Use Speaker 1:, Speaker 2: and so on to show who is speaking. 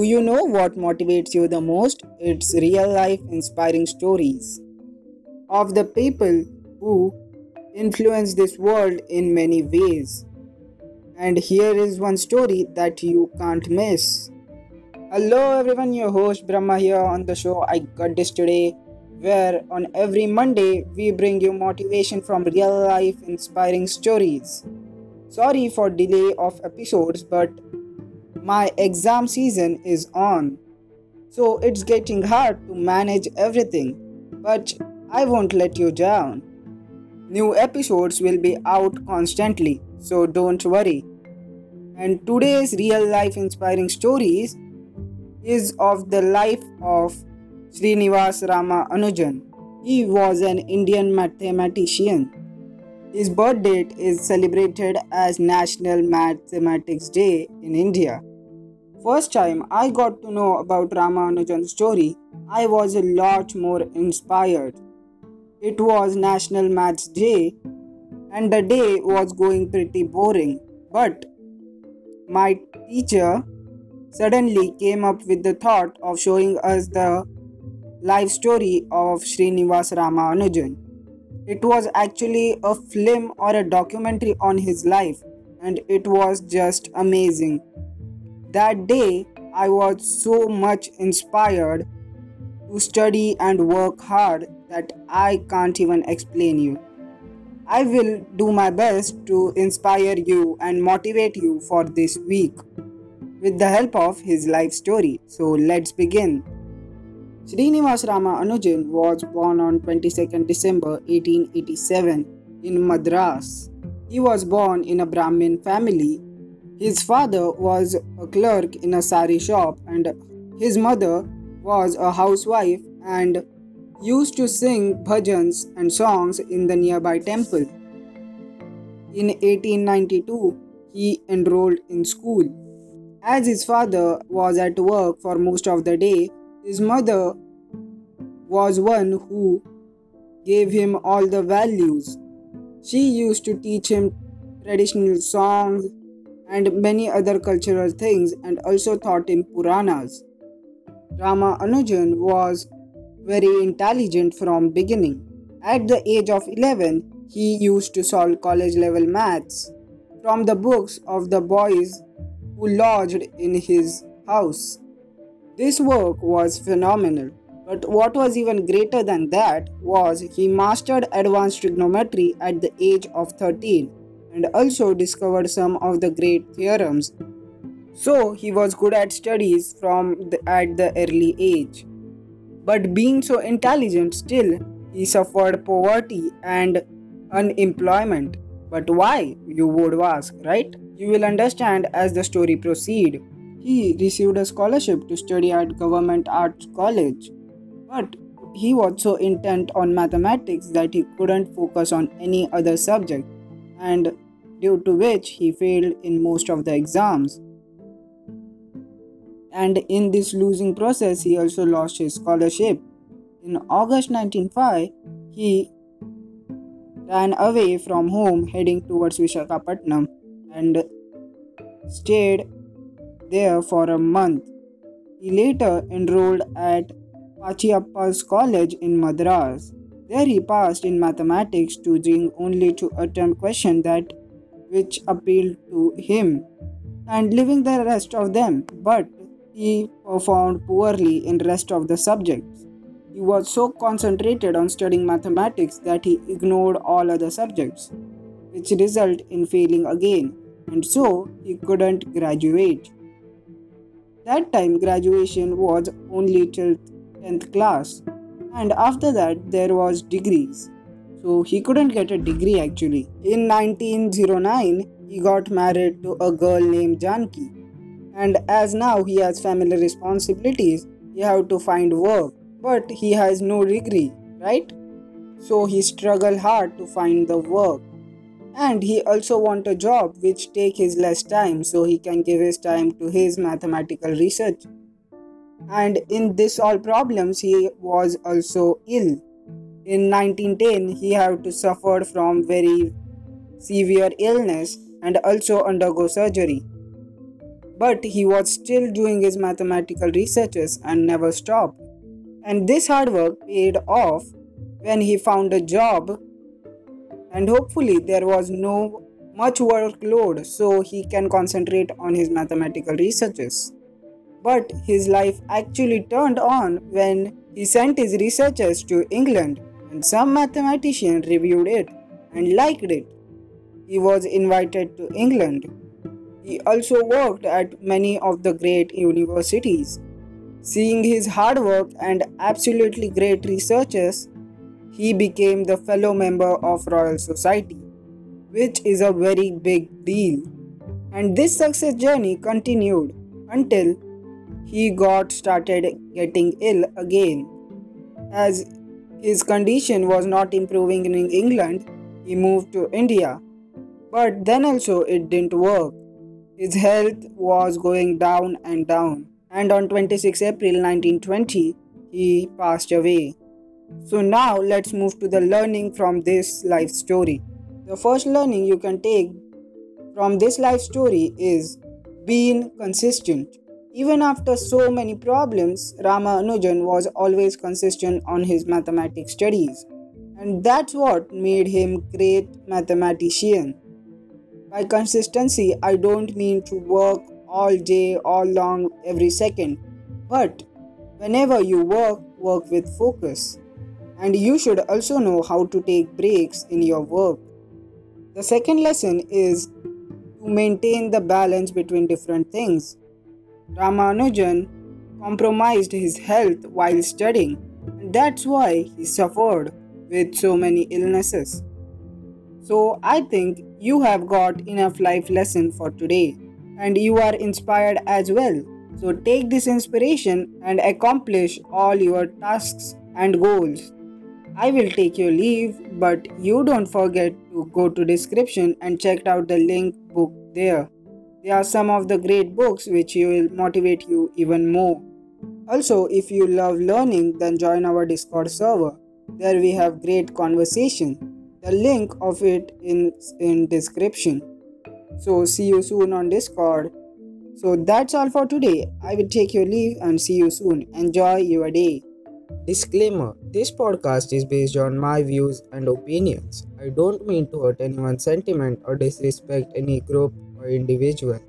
Speaker 1: Do you know what motivates you the most? It's real life inspiring stories of the people who influence this world in many ways. And here is one story that you can't miss. Hello everyone, your host Brahma here on the show I Got This Today, where on every Monday we bring you motivation from real life inspiring stories. Sorry for delay of episodes, but my exam season is on. So it's getting hard to manage everything, but I won't let you down. New episodes will be out constantly, so don't worry. And today's real life inspiring stories is of the life of Srinivas Ramanujan. He was an Indian mathematician. His birth date is celebrated as National Mathematics Day in India. First time I got to know about Ramanujan's story, I was a lot more inspired. It was National Maths Day and the day was going pretty boring, but my teacher suddenly came up with the thought of showing us the life story of Srinivas Ramanujan. It was actually a film or a documentary on his life, and it was just amazing. That day, I was so much inspired to study and work hard that I can't even explain you. I will do my best to inspire you and motivate you for this week with the help of his life story. So let's begin. Srinivas Ramanujan was born on 22nd December 1887 in Madras. He was born in a Brahmin family. His father was a clerk in a sari shop and his mother was a housewife and used to sing bhajans and songs in the nearby temple. In 1892, he enrolled in school. As his father was at work for most of the day, his mother was one who gave him all the values. She used to teach him traditional songs and many other cultural things and also taught him Puranas. Ramanujan was very intelligent from beginning. At the age of 11, he used to solve college level maths from the books of the boys who lodged in his house. This work was phenomenal, but what was even greater than that was he mastered advanced trigonometry at the age of 13 and also discovered some of the great theorems. So he was good at studies from the, at the early age. But being so intelligent still, he suffered poverty and unemployment. But why, you would ask, right? You will understand as the story proceed. He received a scholarship to study at Government Arts College, but he was so intent on mathematics that he couldn't focus on any other subject, and due to which he failed in most of the exams. And in this losing process, he also lost his scholarship. In August 1905, he ran away from home heading towards Vishakhapatnam and stayed there for a month. He later enrolled at Pachiappa's College in Madras. There he passed in mathematics, choosing only to attempt questions that which appealed to him and leaving the rest of them. But he performed poorly in rest of the subjects. He was so concentrated on studying mathematics that he ignored all other subjects, which resulted in failing again and so he couldn't graduate. That time graduation was only till 10th class and after that there was degrees. So he couldn't get a degree actually. In 1909 he got married to a girl named Janki. And as now he has family responsibilities he have to find work. But he has no degree right? So he struggled hard to find the work. And he also want a job which take his less time so he can give his time to his mathematical research and in this all problems he was also ill in 1910 he had to suffer from very severe illness and also undergo surgery but he was still doing his mathematical researches and never stopped. And this hard work paid off when he found a job, and hopefully, there was no much workload so he can concentrate on his mathematical researches. But his life actually turned on when he sent his researches to England and some mathematician reviewed it and liked it. He was invited to England. He also worked at many of the great universities. Seeing his hard work and absolutely great researches, he became the fellow member of Royal Society, which is a very big deal. And this success journey continued until he got started getting ill again. As his condition was not improving in England, he moved to India. But then also it didn't work. His health was going down and down, and on 26 April 1920, he passed away. So now let's move to the learning from this life story. The first learning you can take from this life story is being consistent. Even after so many problems, Ramanujan was always consistent on his mathematics studies, and that's what made him great mathematician. By consistency, I don't mean to work all day, all long, every second, but whenever you work, work with focus. And you should also know how to take breaks in your work. The second lesson is to maintain the balance between different things. Ramanujan compromised his health while studying, and that's why he suffered with so many illnesses. So, I think you have got enough life lesson for today, and you are inspired as well. So, take this inspiration and accomplish all your tasks and goals. I will take your leave, but you don't forget to go to description and check out the link book there. They are some of the great books which will motivate you even more. Also, if you love learning, then join our Discord server. There we have great conversation. The link of it in in description. So see you soon on Discord. So that's all for today. I will take your leave and see you soon. Enjoy your day. Disclaimer This podcast is based on my views and opinions. I don't mean to hurt anyone's sentiment or disrespect any group individual.